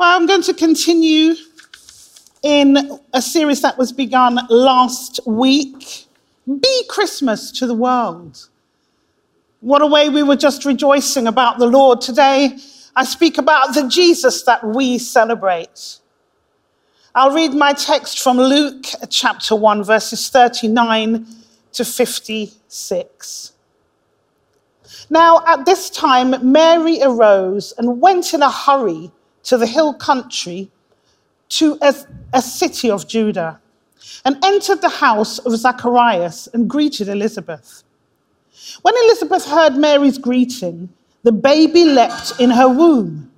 Well, I'm going to continue in a series that was begun last week Be Christmas to the World. What a way we were just rejoicing about the Lord. Today, I speak about the Jesus that we celebrate. I'll read my text from Luke chapter 1, verses 39 to 56. Now, at this time, Mary arose and went in a hurry to the hill country to a, a city of Judah and entered the house of Zacharias and greeted Elizabeth. When Elizabeth heard Mary's greeting, the baby leapt in her womb.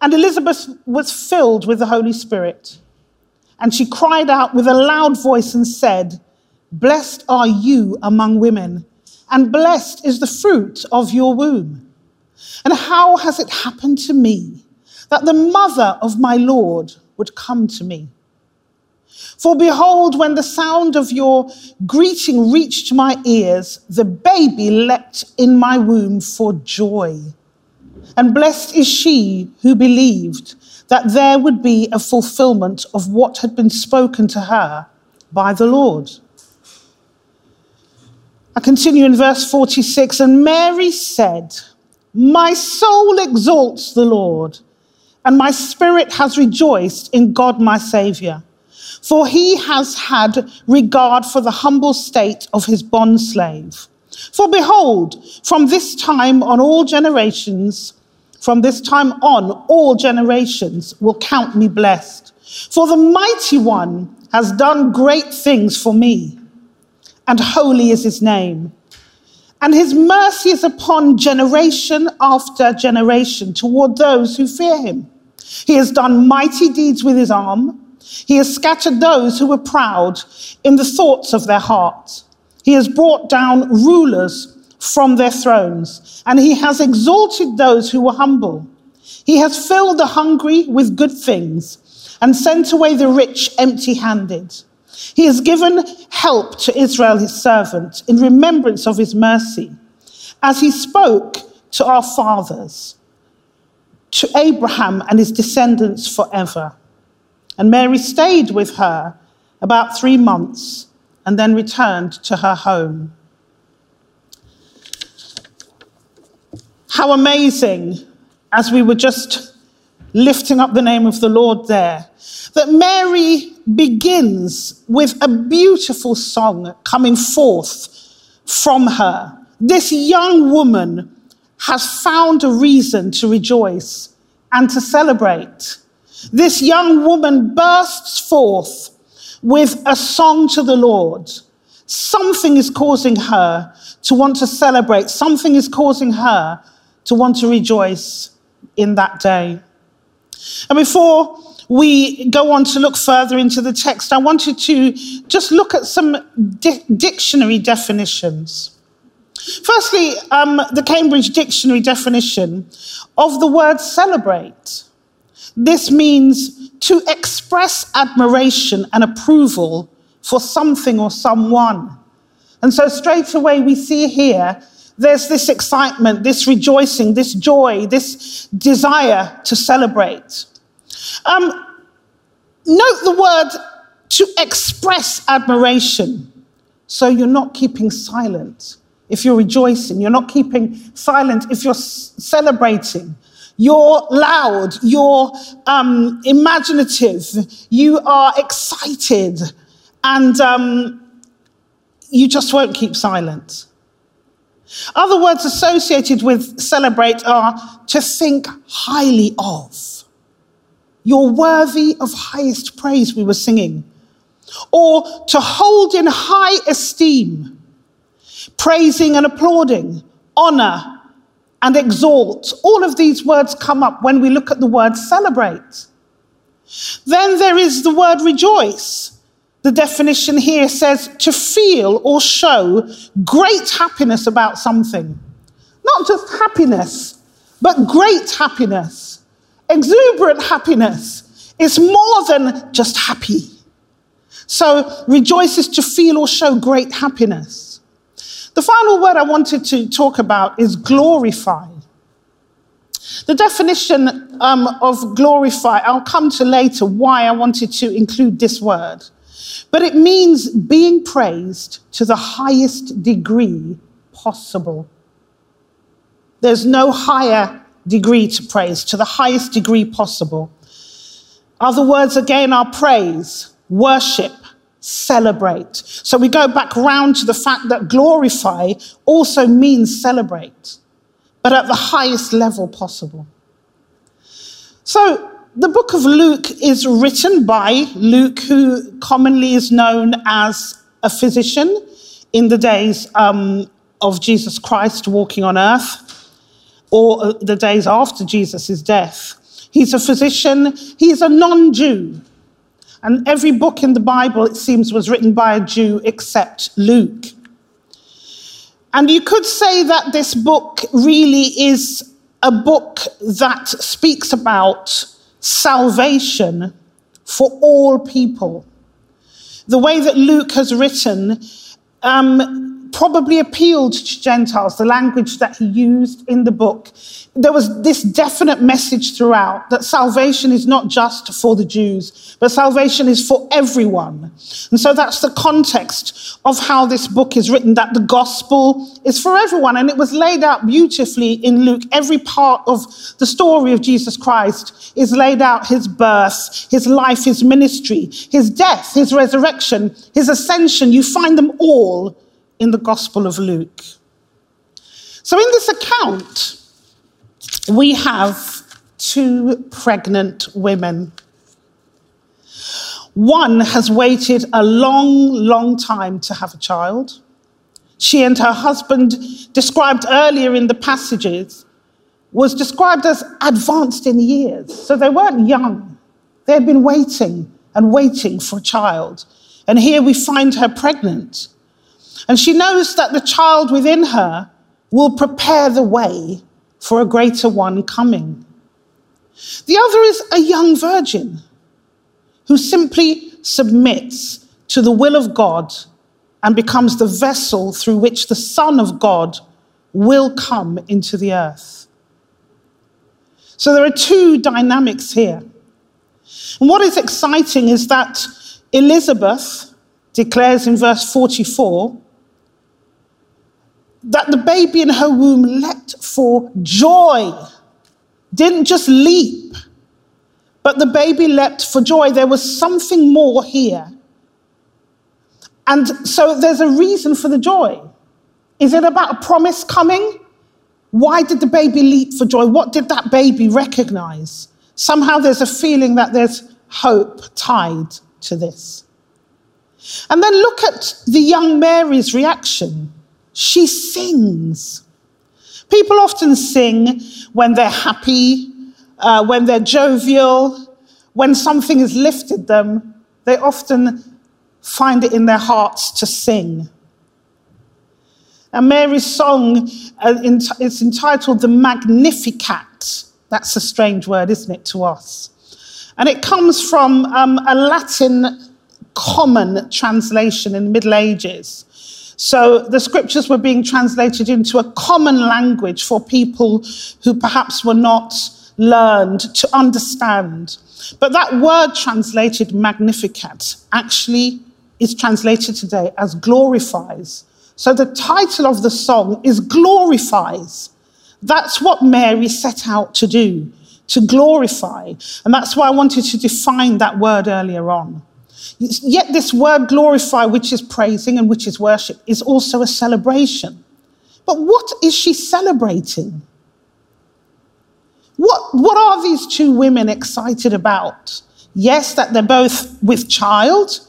And Elizabeth was filled with the Holy Spirit. And she cried out with a loud voice and said, Blessed are you among women, and blessed is the fruit of your womb. And how has it happened to me? That the mother of my Lord would come to me. For behold, when the sound of your greeting reached my ears, the baby leapt in my womb for joy. And blessed is she who believed that there would be a fulfillment of what had been spoken to her by the Lord. I continue in verse 46 And Mary said, My soul exalts the Lord and my spirit has rejoiced in God my Saviour. For he has had regard for the humble state of his bondslave. For behold, from this time on all generations, from this time on all generations will count me blessed. For the mighty one has done great things for me, and holy is his name. And his mercy is upon generation after generation toward those who fear him. He has done mighty deeds with his arm. He has scattered those who were proud in the thoughts of their hearts. He has brought down rulers from their thrones, and he has exalted those who were humble. He has filled the hungry with good things and sent away the rich empty handed. He has given help to Israel, his servant, in remembrance of his mercy, as he spoke to our fathers to Abraham and his descendants forever. And Mary stayed with her about three months and then returned to her home. How amazing, as we were just lifting up the name of the Lord there, that Mary begins with a beautiful song coming forth from her. This young woman has found a reason to rejoice and to celebrate. This young woman bursts forth with a song to the Lord. Something is causing her to want to celebrate. Something is causing her to want to rejoice in that day. And before we go on to look further into the text, I wanted to just look at some di- dictionary definitions. Firstly, um, the Cambridge Dictionary definition of the word celebrate. This means to express admiration and approval for something or someone. And so, straight away, we see here there's this excitement, this rejoicing, this joy, this desire to celebrate. Um, note the word to express admiration. So, you're not keeping silent if you're rejoicing. You're not keeping silent if you're celebrating. You're loud. You're um, imaginative. You are excited. And um, you just won't keep silent. Other words associated with celebrate are to think highly of. You're worthy of highest praise, we were singing. Or to hold in high esteem praising and applauding, honor and exalt. All of these words come up when we look at the word celebrate. Then there is the word rejoice. The definition here says to feel or show great happiness about something. Not just happiness, but great happiness, exuberant happiness. It's more than just happy. So rejoice is to feel or show great happiness. The final word I wanted to talk about is glorify. The definition um, of glorify, I'll come to later why I wanted to include this word, but it means being praised to the highest degree possible. There's no higher degree to praise, to the highest degree possible. Other words again are praise, worship, celebrate. So we go back round to the fact that glorify also means celebrate, but at the highest level possible. So the book of Luke is written by Luke, who commonly is known as a physician in the days um, of Jesus Christ walking on earth or uh, the days after Jesus' death. He's a physician, he's a non Jew. And every book in the Bible, it seems, was written by a Jew except Luke. And you could say that this book really is a book that speaks about salvation for all people. The way that Luke has written um, probably appealed to Gentiles, the language that he used in the book. There was this definite message throughout that salvation is not just for the Jews, but salvation is for everyone. And so that's the context of how this book is written, that the gospel is for everyone. And it was laid out beautifully in Luke. Every part of the story of Jesus Christ is laid out his birth, his life, his ministry, his death, his resurrection, his ascension. You find them all in the Gospel of Luke. So, in this account, we have two pregnant women. One has waited a long, long time to have a child. She and her husband, described earlier in the passages, was described as advanced in years. So they weren't young. They had been waiting and waiting for a child. And here we find her pregnant. And she knows that the child within her will prepare the way for a greater one coming. The other is a young virgin who simply submits to the will of God and becomes the vessel through which the Son of God will come into the earth. So there are two dynamics here. And what is exciting is that Elizabeth declares in verse 44 that the baby in her womb leapt for joy, didn't just leap, but the baby leapt for joy. There was something more here. And so there's a reason for the joy. Is it about a promise coming? Why did the baby leap for joy? What did that baby recognize? Somehow there's a feeling that there's hope tied to this. And then look at the young Mary's reaction she sings. People often sing when they're happy, uh, when they're jovial, when something has lifted them. They often find it in their hearts to sing. And Mary's song uh, is entitled The Magnificat. That's a strange word, isn't it, to us? And it comes from um, a Latin common translation in the Middle Ages. So the scriptures were being translated into a common language for people who perhaps were not learned to understand. But that word translated magnificat actually is translated today as glorifies. So the title of the song is glorifies. That's what Mary set out to do, to glorify. And that's why I wanted to define that word earlier on. Yet this word glorify, which is praising and which is worship, is also a celebration. But what is she celebrating? What, what are these two women excited about? Yes, that they're both with child,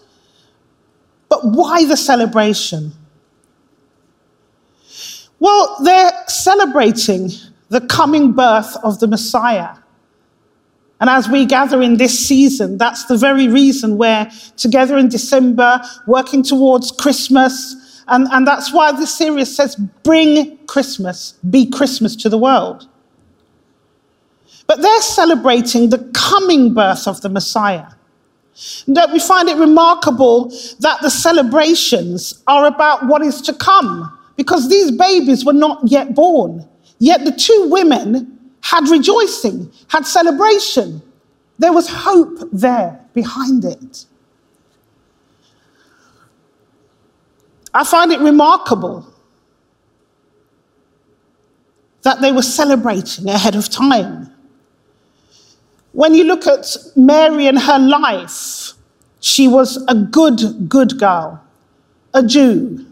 but why the celebration? Well, they're celebrating the coming birth of the Messiah. And as we gather in this season, that's the very reason we're together in December, working towards Christmas. And, and that's why this series says, Bring Christmas, be Christmas to the world. But they're celebrating the coming birth of the Messiah. Don't we find it remarkable that the celebrations are about what is to come? Because these babies were not yet born. Yet the two women had rejoicing, had celebration. There was hope there behind it. I find it remarkable that they were celebrating ahead of time. When you look at Mary and her life, she was a good, good girl, a Jew.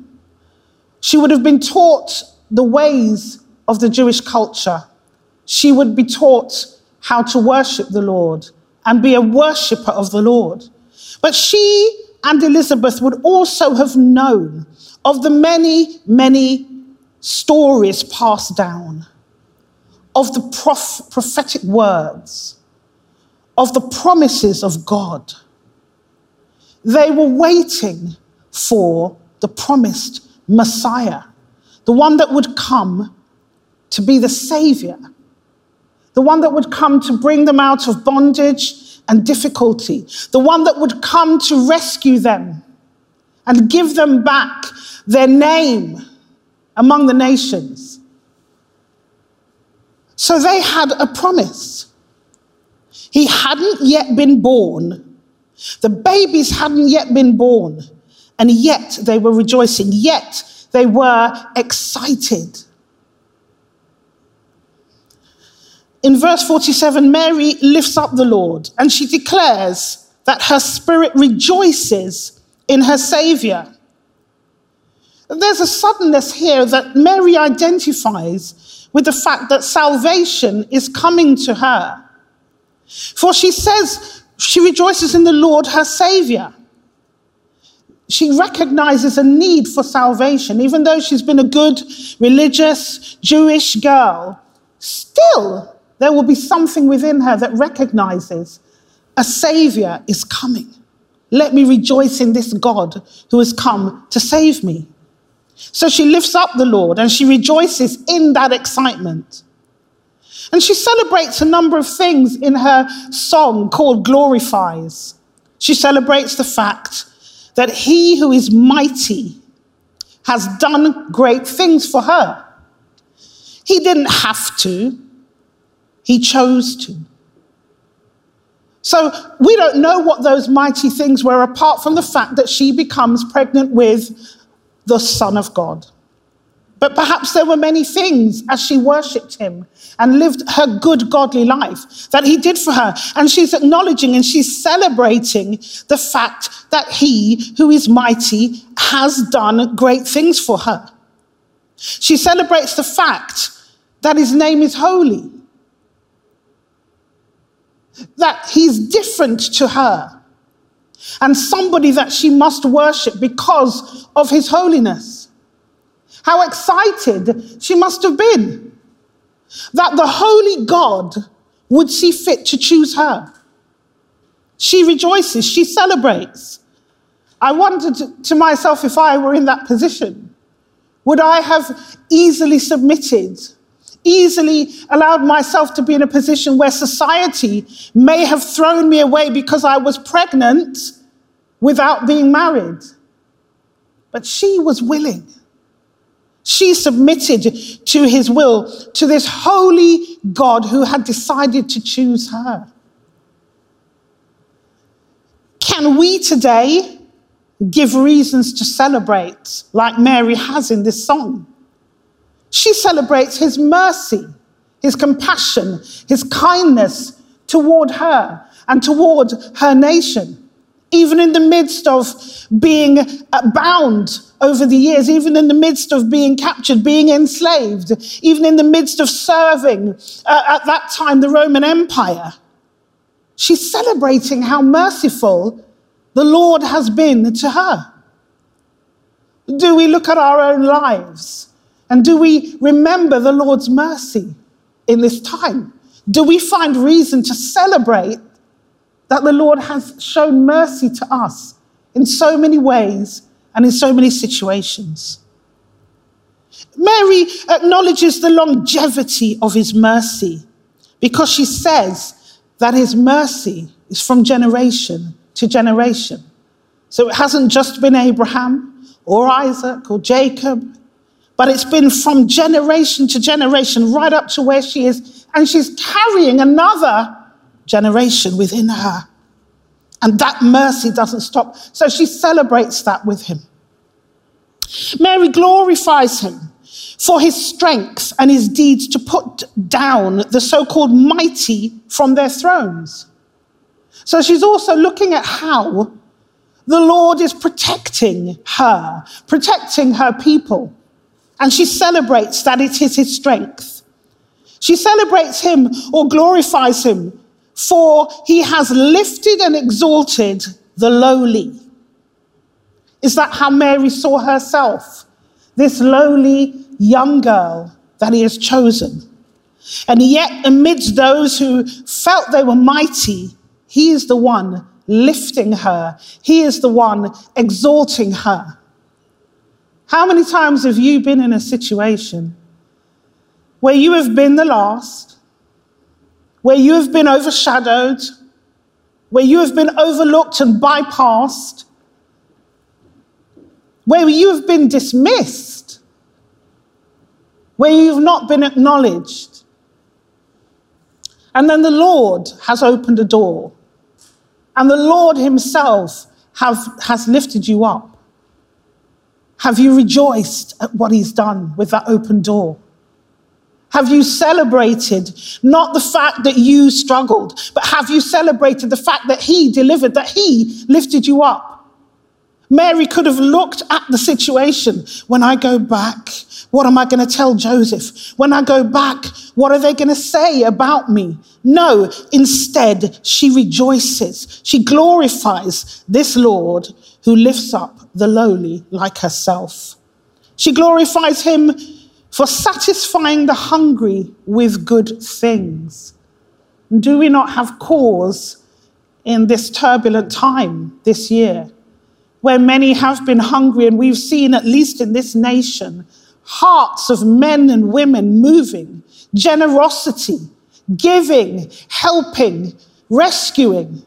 She would have been taught the ways of the Jewish culture. She would be taught how to worship the Lord and be a worshipper of the Lord. But she and Elizabeth would also have known of the many, many stories passed down, of the prof- prophetic words, of the promises of God. They were waiting for the promised Messiah, the one that would come to be the Savior, the one that would come to bring them out of bondage and difficulty, the one that would come to rescue them and give them back their name among the nations. So they had a promise. He hadn't yet been born. The babies hadn't yet been born. And yet they were rejoicing. Yet they were excited. In verse 47, Mary lifts up the Lord and she declares that her spirit rejoices in her Savior. There's a suddenness here that Mary identifies with the fact that salvation is coming to her. For she says she rejoices in the Lord, her Savior. She recognizes a need for salvation, even though she's been a good, religious, Jewish girl. Still, there will be something within her that recognizes a Savior is coming. Let me rejoice in this God who has come to save me. So she lifts up the Lord and she rejoices in that excitement. And she celebrates a number of things in her song called Glorifies. She celebrates the fact that he who is mighty has done great things for her. He didn't have to, he chose to. So we don't know what those mighty things were apart from the fact that she becomes pregnant with the Son of God. But perhaps there were many things as she worshipped him and lived her good, godly life that he did for her. And she's acknowledging and she's celebrating the fact that he who is mighty has done great things for her. She celebrates the fact that his name is holy, that he's different to her, and somebody that she must worship because of his holiness. How excited she must have been that the holy God would see fit to choose her. She rejoices, she celebrates. I wondered to myself if I were in that position, would I have easily submitted, easily allowed myself to be in a position where society may have thrown me away because I was pregnant without being married? But she was willing. She submitted to his will, to this holy God who had decided to choose her. Can we today give reasons to celebrate like Mary has in this song? She celebrates his mercy, his compassion, his kindness toward her and toward her nation even in the midst of being bound over the years, even in the midst of being captured, being enslaved, even in the midst of serving uh, at that time the Roman Empire. She's celebrating how merciful the Lord has been to her. Do we look at our own lives and do we remember the Lord's mercy in this time? Do we find reason to celebrate that the Lord has shown mercy to us in so many ways and in so many situations. Mary acknowledges the longevity of his mercy because she says that his mercy is from generation to generation. So it hasn't just been Abraham or Isaac or Jacob, but it's been from generation to generation, right up to where she is and she's carrying another generation within her. And that mercy doesn't stop. So she celebrates that with him. Mary glorifies him for his strength and his deeds to put down the so called mighty from their thrones. So she's also looking at how the Lord is protecting her, protecting her people. And she celebrates that it is his strength. She celebrates him or glorifies him for he has lifted and exalted the lowly. Is that how Mary saw herself? This lowly young girl that he has chosen. And yet, amidst those who felt they were mighty, he is the one lifting her, he is the one exalting her. How many times have you been in a situation where you have been the last, where you have been overshadowed, where you have been overlooked and bypassed, where you have been dismissed, where you've not been acknowledged. And then the Lord has opened a door, and the Lord Himself have, has lifted you up. Have you rejoiced at what He's done with that open door? Have you celebrated not the fact that you struggled, but have you celebrated the fact that He delivered, that He lifted you up? Mary could have looked at the situation. When I go back, what am I going to tell Joseph? When I go back, what are they going to say about me? No, instead, she rejoices. She glorifies this Lord who lifts up the lowly like herself. She glorifies him for satisfying the hungry with good things. Do we not have cause in this turbulent time this year, where many have been hungry, and we've seen, at least in this nation, hearts of men and women moving, generosity, giving, helping, rescuing?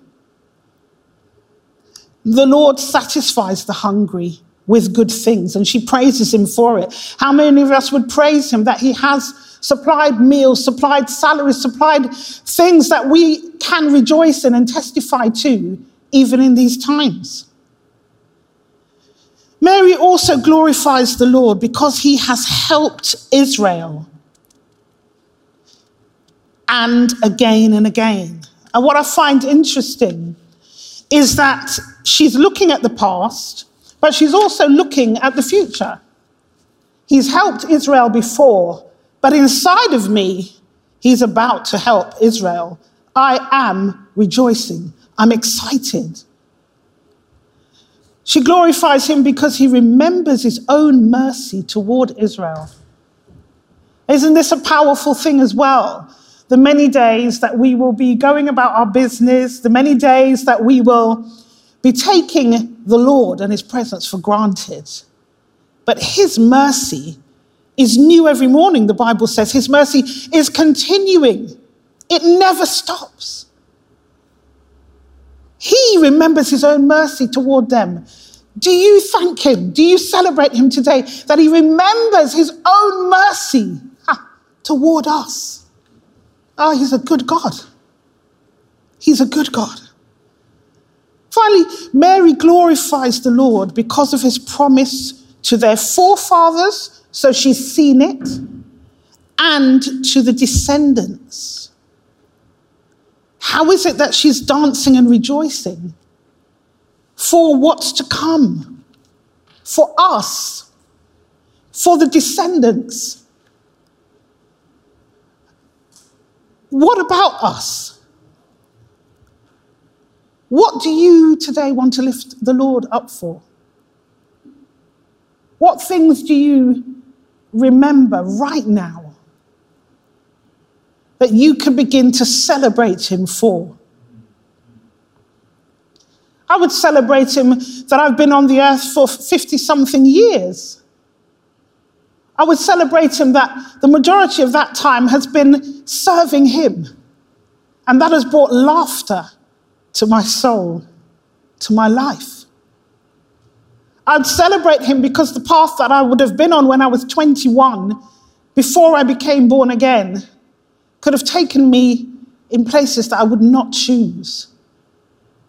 The Lord satisfies the hungry with good things, and she praises him for it. How many of us would praise him that he has supplied meals, supplied salaries, supplied things that we can rejoice in and testify to, even in these times? Mary also glorifies the Lord because he has helped Israel. And again and again. And what I find interesting is that she's looking at the past but she's also looking at the future. He's helped Israel before, but inside of me, he's about to help Israel. I am rejoicing. I'm excited. She glorifies him because he remembers his own mercy toward Israel. Isn't this a powerful thing as well? The many days that we will be going about our business, the many days that we will be taking the Lord and his presence for granted. But his mercy is new every morning, the Bible says. His mercy is continuing, it never stops. Remembers his own mercy toward them. Do you thank him? Do you celebrate him today that he remembers his own mercy ha, toward us? Oh, he's a good God. He's a good God. Finally, Mary glorifies the Lord because of his promise to their forefathers, so she's seen it, and to the descendants. How is it that she's dancing and rejoicing? For what's to come, for us, for the descendants. What about us? What do you today want to lift the Lord up for? What things do you remember right now that you can begin to celebrate Him for? I would celebrate Him that I've been on the earth for 50 something years. I would celebrate Him that the majority of that time has been serving Him. And that has brought laughter to my soul, to my life. I'd celebrate him because the path that I would have been on when I was 21, before I became born again, could have taken me in places that I would not choose.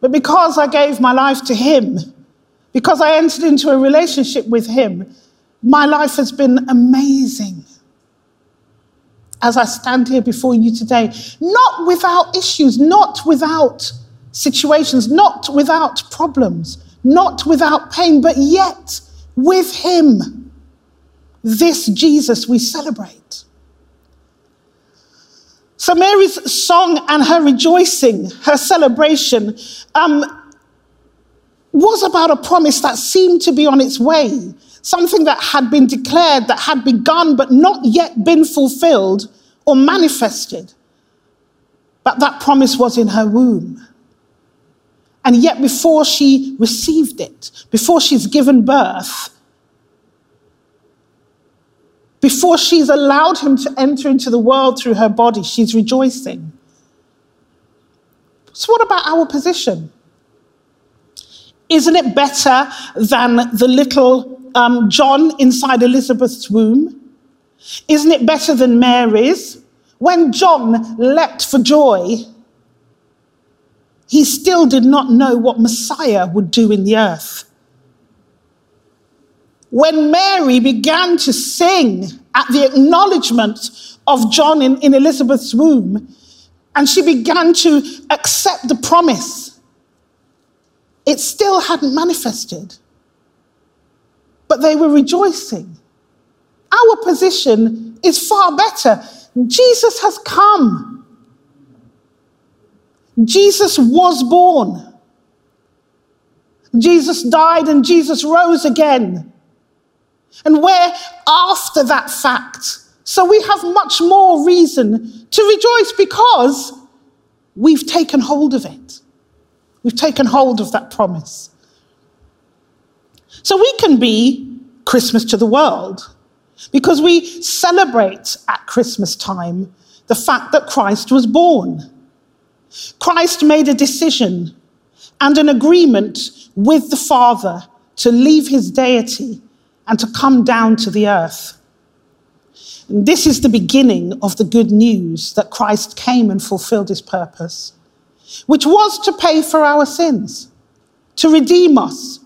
But because I gave my life to Him, because I entered into a relationship with Him, my life has been amazing. As I stand here before you today, not without issues, not without situations, not without problems, not without pain, but yet with Him. This Jesus we celebrate. So, Mary's song and her rejoicing, her celebration, um, was about a promise that seemed to be on its way, something that had been declared, that had begun, but not yet been fulfilled or manifested. But that promise was in her womb. And yet, before she received it, before she's given birth, before she's allowed him to enter into the world through her body, she's rejoicing. So, what about our position? Isn't it better than the little um, John inside Elizabeth's womb? Isn't it better than Mary's? When John leapt for joy, he still did not know what Messiah would do in the earth. When Mary began to sing at the acknowledgement of John in, in Elizabeth's womb, and she began to accept the promise, it still hadn't manifested. But they were rejoicing. Our position is far better. Jesus has come. Jesus was born. Jesus died and Jesus rose again. And we're after that fact. So we have much more reason to rejoice because we've taken hold of it. We've taken hold of that promise. So we can be Christmas to the world because we celebrate at Christmas time the fact that Christ was born. Christ made a decision and an agreement with the Father to leave his deity and to come down to the earth. And this is the beginning of the good news that Christ came and fulfilled his purpose, which was to pay for our sins, to redeem us,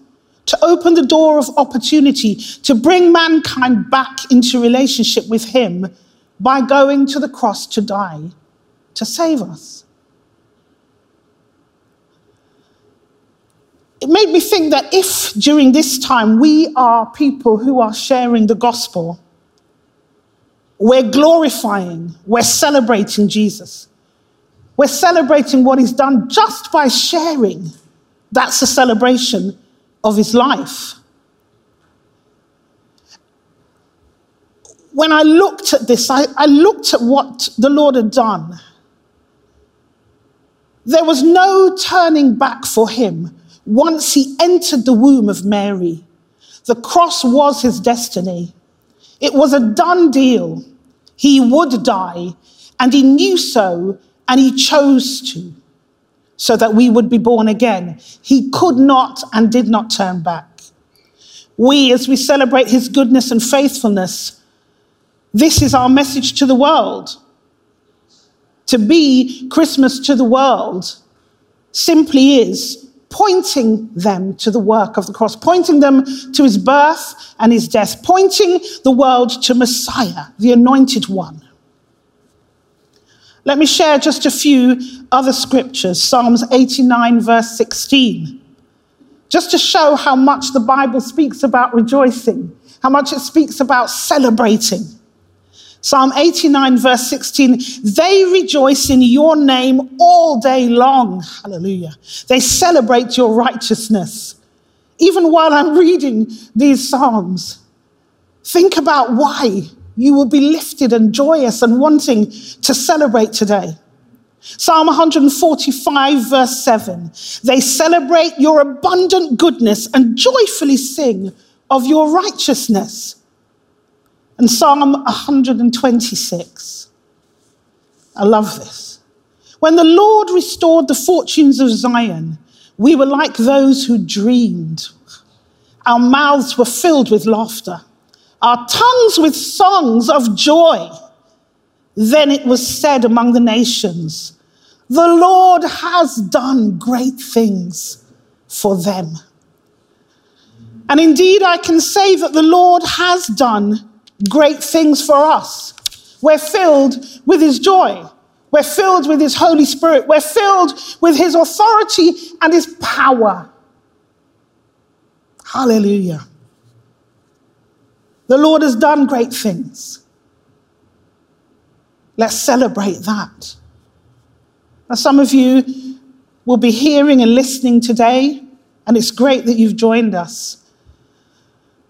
to open the door of opportunity, to bring mankind back into relationship with him by going to the cross to die, to save us. It made me think that if during this time we are people who are sharing the gospel, we're glorifying, we're celebrating Jesus. We're celebrating what he's done just by sharing. That's a celebration of his life. When I looked at this, I, I looked at what the Lord had done. There was no turning back for him once he entered the womb of Mary. The cross was his destiny. It was a done deal. He would die, and he knew so, and he chose to, so that we would be born again. He could not and did not turn back. We, as we celebrate his goodness and faithfulness, this is our message to the world. To be Christmas to the world simply is pointing them to the work of the cross, pointing them to his birth and his death, pointing the world to Messiah, the anointed one. Let me share just a few other scriptures Psalms 89, verse 16, just to show how much the Bible speaks about rejoicing, how much it speaks about celebrating. Psalm 89, verse 16, they rejoice in your name all day long. Hallelujah. They celebrate your righteousness. Even while I'm reading these Psalms, think about why you will be lifted and joyous and wanting to celebrate today. Psalm 145, verse 7 they celebrate your abundant goodness and joyfully sing of your righteousness. And Psalm 126. I love this. When the Lord restored the fortunes of Zion, we were like those who dreamed. Our mouths were filled with laughter, our tongues with songs of joy. Then it was said among the nations, The Lord has done great things for them. And indeed, I can say that the Lord has done great things for us. We're filled with His joy. We're filled with His Holy Spirit. We're filled with His authority and His power. Hallelujah. The Lord has done great things. Let's celebrate that. Now, some of you will be hearing and listening today, and it's great that you've joined us.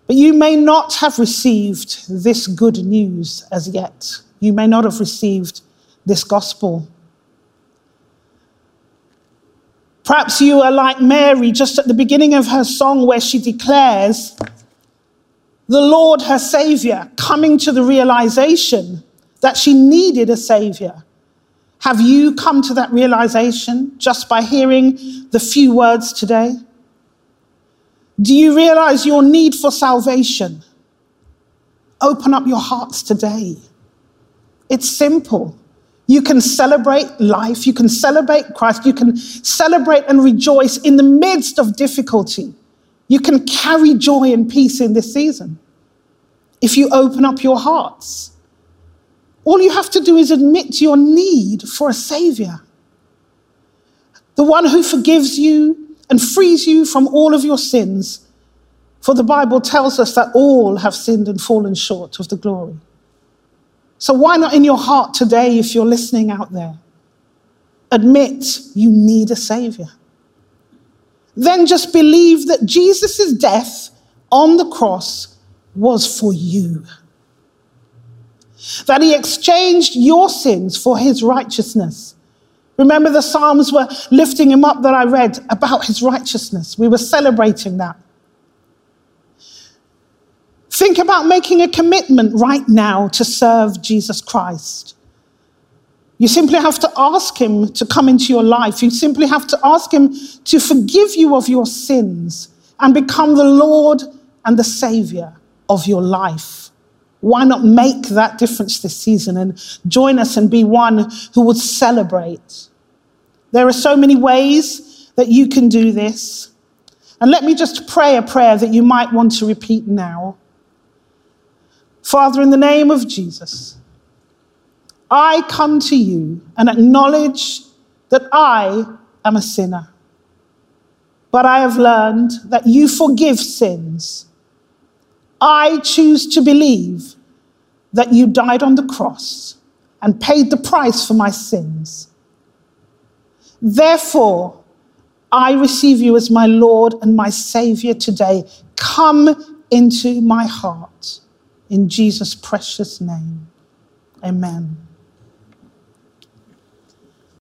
But you may not have received this good news as yet. You may not have received this gospel. Perhaps you are like Mary just at the beginning of her song, where she declares, The Lord, her Savior, coming to the realization that she needed a Savior. Have you come to that realization just by hearing the few words today? Do you realize your need for salvation? Open up your hearts today. It's simple. You can celebrate life, you can celebrate Christ, you can celebrate and rejoice in the midst of difficulty. You can carry joy and peace in this season if you open up your hearts. All you have to do is admit your need for a Savior. The one who forgives you and frees you from all of your sins. For the Bible tells us that all have sinned and fallen short of the glory. So why not in your heart today, if you're listening out there, admit you need a Savior? Then just believe that Jesus' death on the cross was for you that he exchanged your sins for his righteousness. Remember, the Psalms were lifting him up that I read about his righteousness. We were celebrating that. Think about making a commitment right now to serve Jesus Christ. You simply have to ask him to come into your life. You simply have to ask him to forgive you of your sins and become the Lord and the Savior of your life. Why not make that difference this season and join us and be one who would celebrate? There are so many ways that you can do this. And let me just pray a prayer that you might want to repeat now. Father, in the name of Jesus, I come to you and acknowledge that I am a sinner. But I have learned that you forgive sins I choose to believe that you died on the cross and paid the price for my sins. Therefore, I receive you as my Lord and my Savior today. Come into my heart. In Jesus' precious name. Amen.